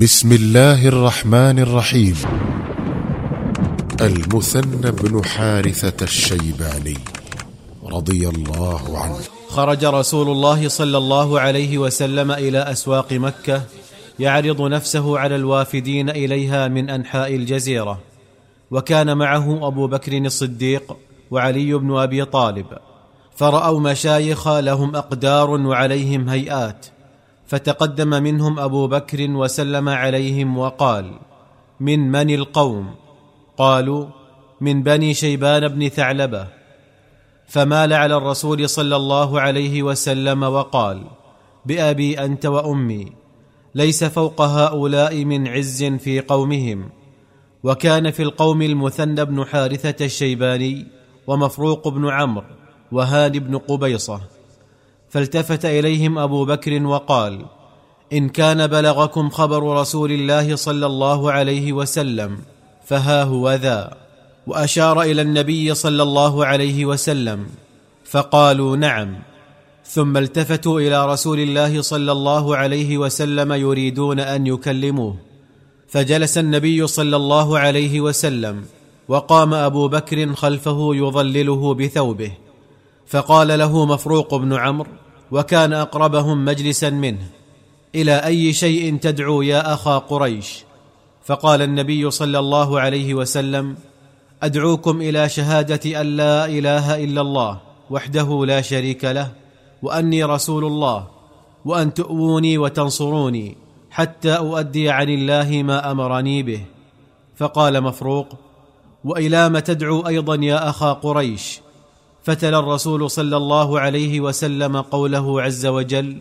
بسم الله الرحمن الرحيم. المثنى بن حارثة الشيباني رضي الله عنه. خرج رسول الله صلى الله عليه وسلم إلى أسواق مكة يعرض نفسه على الوافدين إليها من أنحاء الجزيرة. وكان معه أبو بكر الصديق وعلي بن أبي طالب. فرأوا مشايخ لهم أقدار وعليهم هيئات. فتقدم منهم أبو بكر وسلم عليهم وقال من من القوم؟ قالوا من بني شيبان بن ثعلبة. فمال على الرسول صلى الله عليه وسلم وقال بأبي أنت وأمي ليس فوق هؤلاء من عز في قومهم وكان في القوم المثنى بن حارثة الشيباني ومفروق بن عمرو وهاد بن قبيصة. فالتفت إليهم أبو بكر وقال إن كان بلغكم خبر رسول الله صلى الله عليه وسلم فها هو ذا. وأشار إلى النبي صلى الله عليه وسلم فقالوا نعم. ثم التفتوا إلى رسول الله صلى الله عليه وسلم يريدون أن يكلموه. فجلس النبي صلى الله عليه وسلم وقام أبو بكر خلفه يظلله بثوبه فقال له مفروق بن عمرو وكان أقربهم مجلسا منه. إلى أي شيء تدعو يا أخا قريش؟ فقال النبي صلى الله عليه وسلم أدعوكم إلى شهادة أن لا إله إلا الله وحده لا شريك له وأني رسول الله وأن تؤووني وتنصروني حتى أؤدي عن الله ما أمرني به. فقال مفروق وإلى ما تدعو أيضا يا أخا قريش؟ فتلا الرسول صلى الله عليه وسلم قوله عز وجل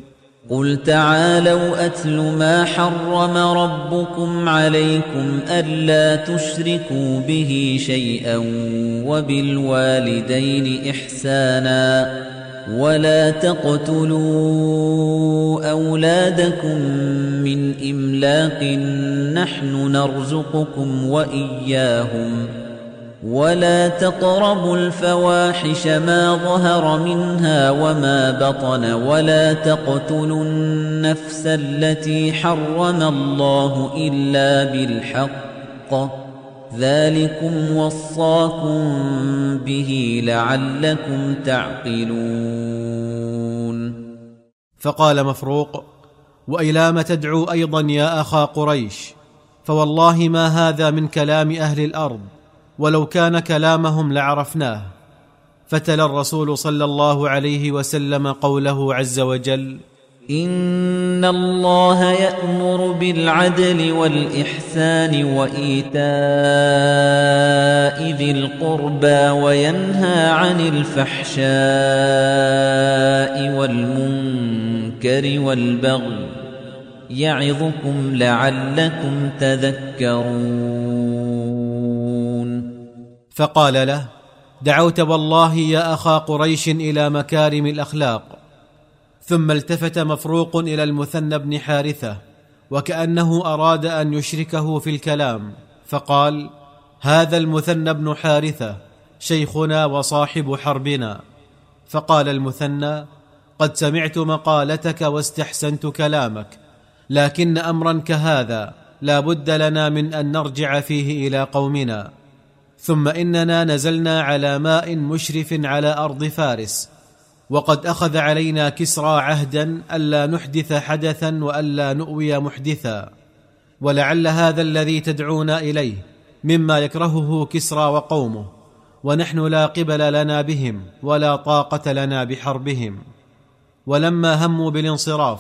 قل تعالوا أتل ما حرم ربكم عليكم ألا تشركوا به شيئا وبالوالدين إحسانا ولا تقتلوا أولادكم من إملاق نحن نرزقكم وإياهم ولا تقربوا الفواحش ما ظهر منها وما بطن ولا تقتلوا النفس التي حرم الله إلا بالحق ذلكم وصاكم به لعلكم تعقلون فقال مفروق ما تدعو أيضا يا أخا قريش فوالله ما هذا من كلام أهل الأرض ولو كان كلامهم لعرفناه. فتلا الرسول صلى الله عليه وسلم قوله عز وجل إن الله يأمر بالعدل والإحسان وإيتاء ذي القربى وينهى عن الفحشاء والمنكر والبغي يعظكم لعلكم تذكرون. فقال له دعوت والله يا أخا قريش إلى مكارم الأخلاق. ثم التفت مفروق إلى المثنى بن حارثة وكأنه أراد أن يشركه في الكلام فقال هذا المثنى بن حارثة شيخنا وصاحب حربنا. فقال المثنى قد سمعت مقالتك واستحسنت كلامك لكن أمرا كهذا لا بد لنا من أن نرجع فيه إلى قومنا. ثم إننا نزلنا على ماء مشرف على أرض فارس وقد أخذ علينا كسرى عهدا ألا نحدث حدثا وألا نؤوي محدثا ولعل هذا الذي تدعون إليه مما يكرهه كسرى وقومه ونحن لا قبل لنا بهم ولا طاقة لنا بحربهم. ولما هموا بالانصراف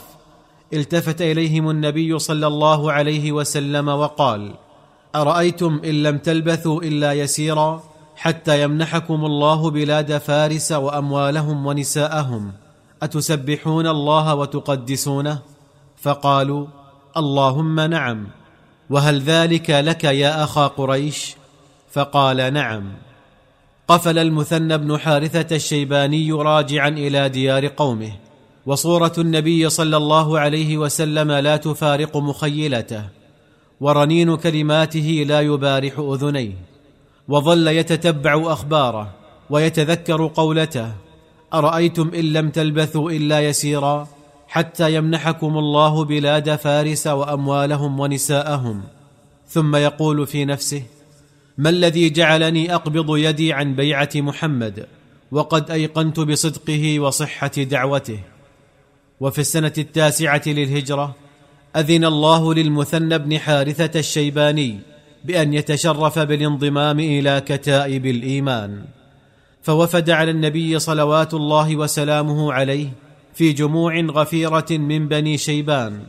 التفت إليهم النبي صلى الله عليه وسلم وقال أرأيتم إن لم تلبثوا إلا يسيرا حتى يمنحكم الله بلاد فارس وأموالهم ونساءهم؟ أتسبحون الله وتقدسونه؟ فقالوا اللهم نعم. وهل ذلك لك يا أخا قريش؟ فقال نعم. قفل المثنى بن حارثة الشيباني راجعا إلى ديار قومه وصورة النبي صلى الله عليه وسلم لا تفارق مخيلته. ورنين كلماته لا يبارح أذنيه وظل يتتبع أخباره ويتذكر قولته. أرأيتم إن لم تلبثوا إلا يسيرا حتى يمنحكم الله بلاد فارس وأموالهم ونساءهم. ثم يقول في نفسه ما الذي جعلني أقبض يدي عن بيعة محمد وقد أيقنت بصدقه وصحة دعوته؟ وفي السنة التاسعة للهجرة أذن الله للمثنى بن حارثة الشيباني بأن يتشرف بالانضمام إلى كتائب الإيمان. فوفد على النبي صلوات الله وسلامه عليه في جموع غفيرة من بني شيبان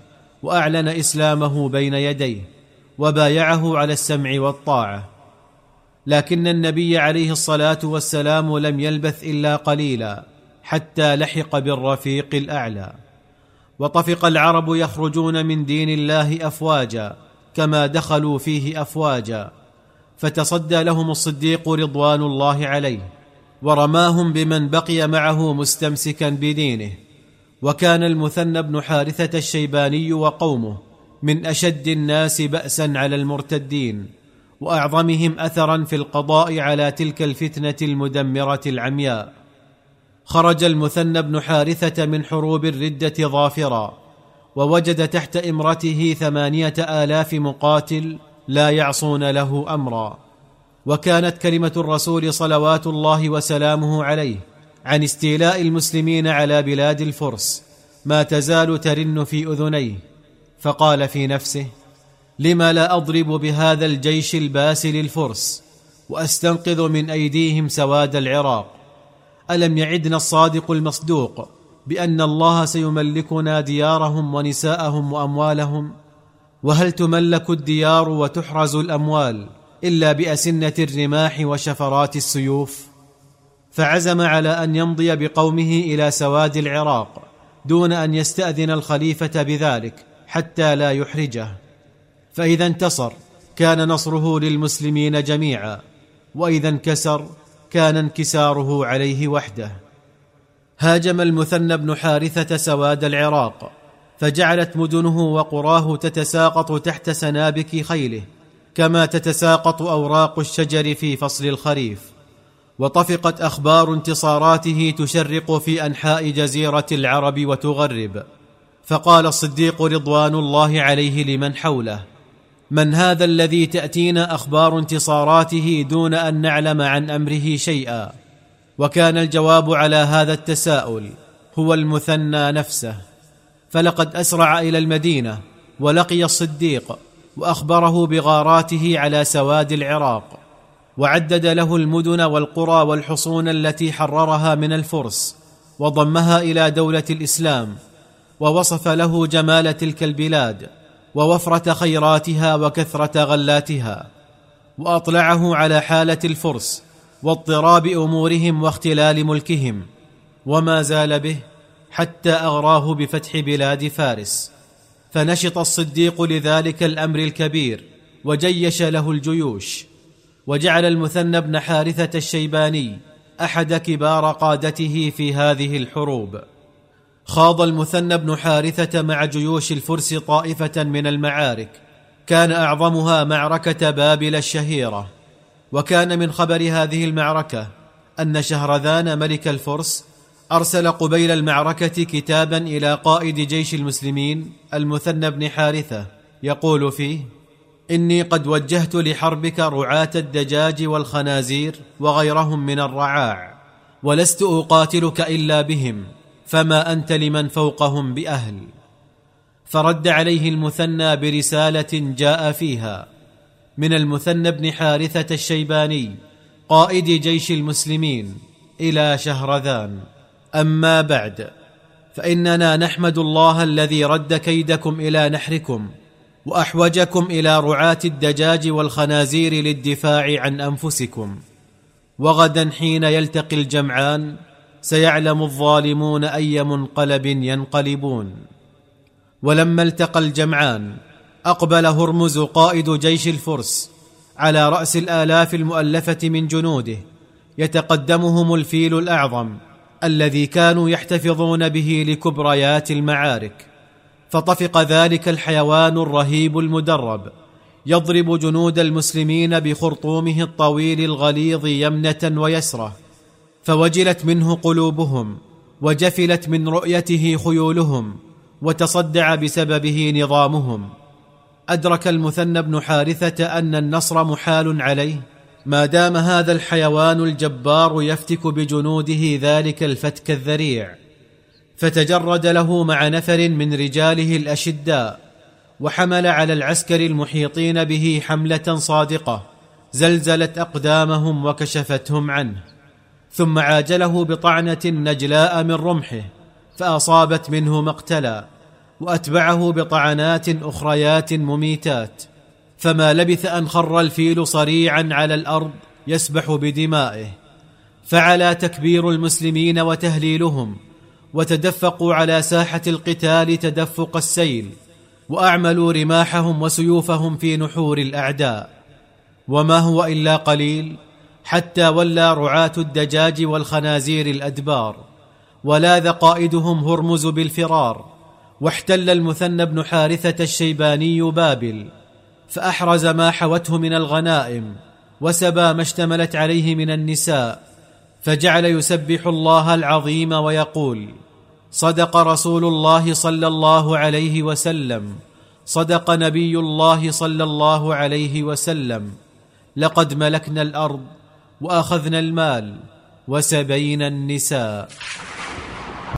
وأعلن إسلامه بين يديه وبايعه على السمع والطاعة. لكن النبي عليه الصلاة والسلام لم يلبث إلا قليلا حتى لحق بالرفيق الأعلى. وطفق العرب يخرجون من دين الله أفواجا كما دخلوا فيه أفواجا. فتصدى لهم الصديق رضوان الله عليه ورماهم بمن بقي معه مستمسكا بدينه. وكان المثنى بن حارثة الشيباني وقومه من أشد الناس باسا على المرتدين وأعظمهم اثرا في القضاء على تلك الفتنة المدمرة العمياء. خرج المثنى بن حارثة من حروب الردة ظافرا ووجد تحت امرته ثمانية آلاف مقاتل لا يعصون له أمرا. وكانت كلمة الرسول صلوات الله وسلامه عليه عن استيلاء المسلمين على بلاد الفرس ما تزال ترن في أذنيه. فقال في نفسه لم لا أضرب بهذا الجيش الباسل الفرس وأستنقذ من أيديهم سواد العراق؟ ألم يعدنا الصادق المصدوق بأن الله سيملكنا ديارهم ونساءهم وأموالهم؟ وهل تملك الديار وتحرز الأموال إلا بأسنة الرماح وشفرات السيوف؟ فعزم على أن يمضي بقومه إلى سواد العراق دون أن يستأذن الخليفة بذلك حتى لا يحرجه. فإذا انتصر كان نصره للمسلمين جميعا. وإذا انكسر كان انكساره عليه وحده. هاجم المثنى بن حارثة سواد العراق فجعلت مدنه وقراه تتساقط تحت سنابك خيله كما تتساقط أوراق الشجر في فصل الخريف. وطفقت أخبار انتصاراته تشرق في أنحاء جزيرة العرب وتغرب. فقال الصديق رضوان الله عليه لمن حوله من هذا الذي تأتينا أخبار انتصاراته دون أن نعلم عن أمره شيئا. وكان الجواب على هذا التساؤل هو المثنى نفسه. فلقد أسرع إلى المدينة ولقي الصديق وأخبره بغاراته على سواد العراق وعدد له المدن والقرى والحصون التي حررها من الفرس وضمها إلى دولة الإسلام ووصف له جمال تلك البلاد ووفرة خيراتها وكثرة غلاتها وأطلعه على حالة الفرس واضطراب أمورهم واختلال ملكهم وما زال به حتى أغراه بفتح بلاد فارس. فنشط الصديق لذلك الأمر الكبير وجيش له الجيوش وجعل المثنى بن حارثة الشيباني أحد كبار قادته في هذه الحروب. خاض المثنى بن حارثة مع جيوش الفرس طائفة من المعارك. كان أعظمها معركة بابل الشهيرة. وكان من خبر هذه المعركة أن شهرذان ملك الفرس أرسل قبيل المعركة كتابا إلى قائد جيش المسلمين المثنى بن حارثة يقول فيه إني قد وجهت لحربك رعاة الدجاج والخنازير وغيرهم من الرعاع ولست أقاتلك إلا بهم فما أنت لمن فوقهم بأهل. فرد عليه المثنى برسالة جاء فيها. من المثنى بن حارثة الشيباني قائد جيش المسلمين إلى شهرذان. أما بعد فإننا نحمد الله الذي رد كيدكم إلى نحركم وأحوجكم إلى رعاة الدجاج والخنازير للدفاع عن أنفسكم. وغدا حين يلتقي الجمعان سيعلم الظالمون أي منقلب ينقلبون. ولما التقى الجمعان أقبل هرمز قائد جيش الفرس على رأس الآلاف المؤلفة من جنوده يتقدمهم الفيل الأعظم الذي كانوا يحتفظون به لكبريات المعارك. فطفق ذلك الحيوان الرهيب المدرب يضرب جنود المسلمين بخرطومه الطويل الغليظ يمنة ويسرة. فوجلت منه قلوبهم وجفلت من رؤيته خيولهم وتصدع بسببه نظامهم. أدرك المثنى بن حارثة أن النصر محال عليه. ما دام هذا الحيوان الجبار يفتك بجنوده ذلك الفتك الذريع. فتجرد له مع نفر من رجاله الأشداء وحمل على العسكر المحيطين به حملة صادقة زلزلت أقدامهم وكشفتهم عنه. ثم عاجله بطعنة نجلاء من رمحه فأصابت منه مقتلا وأتبعه بطعنات أخريات مميتات فما لبث أن خر الفيل صريعا على الأرض يسبح بدمائه. فعلى تكبير المسلمين وتهليلهم وتدفقوا على ساحة القتال تدفق السيل وأعملوا رماحهم وسيوفهم في نحور الأعداء. وما هو إلا قليل حتى ولى رعاة الدجاج والخنازير الأدبار ولاذ قائدهم هرمز بالفرار واحتل المثنى بن حارثة الشيباني بابل فأحرز ما حوته من الغنائم وسبى ما اشتملت عليه من النساء فجعل يسبح الله العظيم ويقول صدق رسول الله صلى الله عليه وسلم صدق نبي الله صلى الله عليه وسلم لقد ملكنا الأرض وأخذنا المال وسبينا النساء.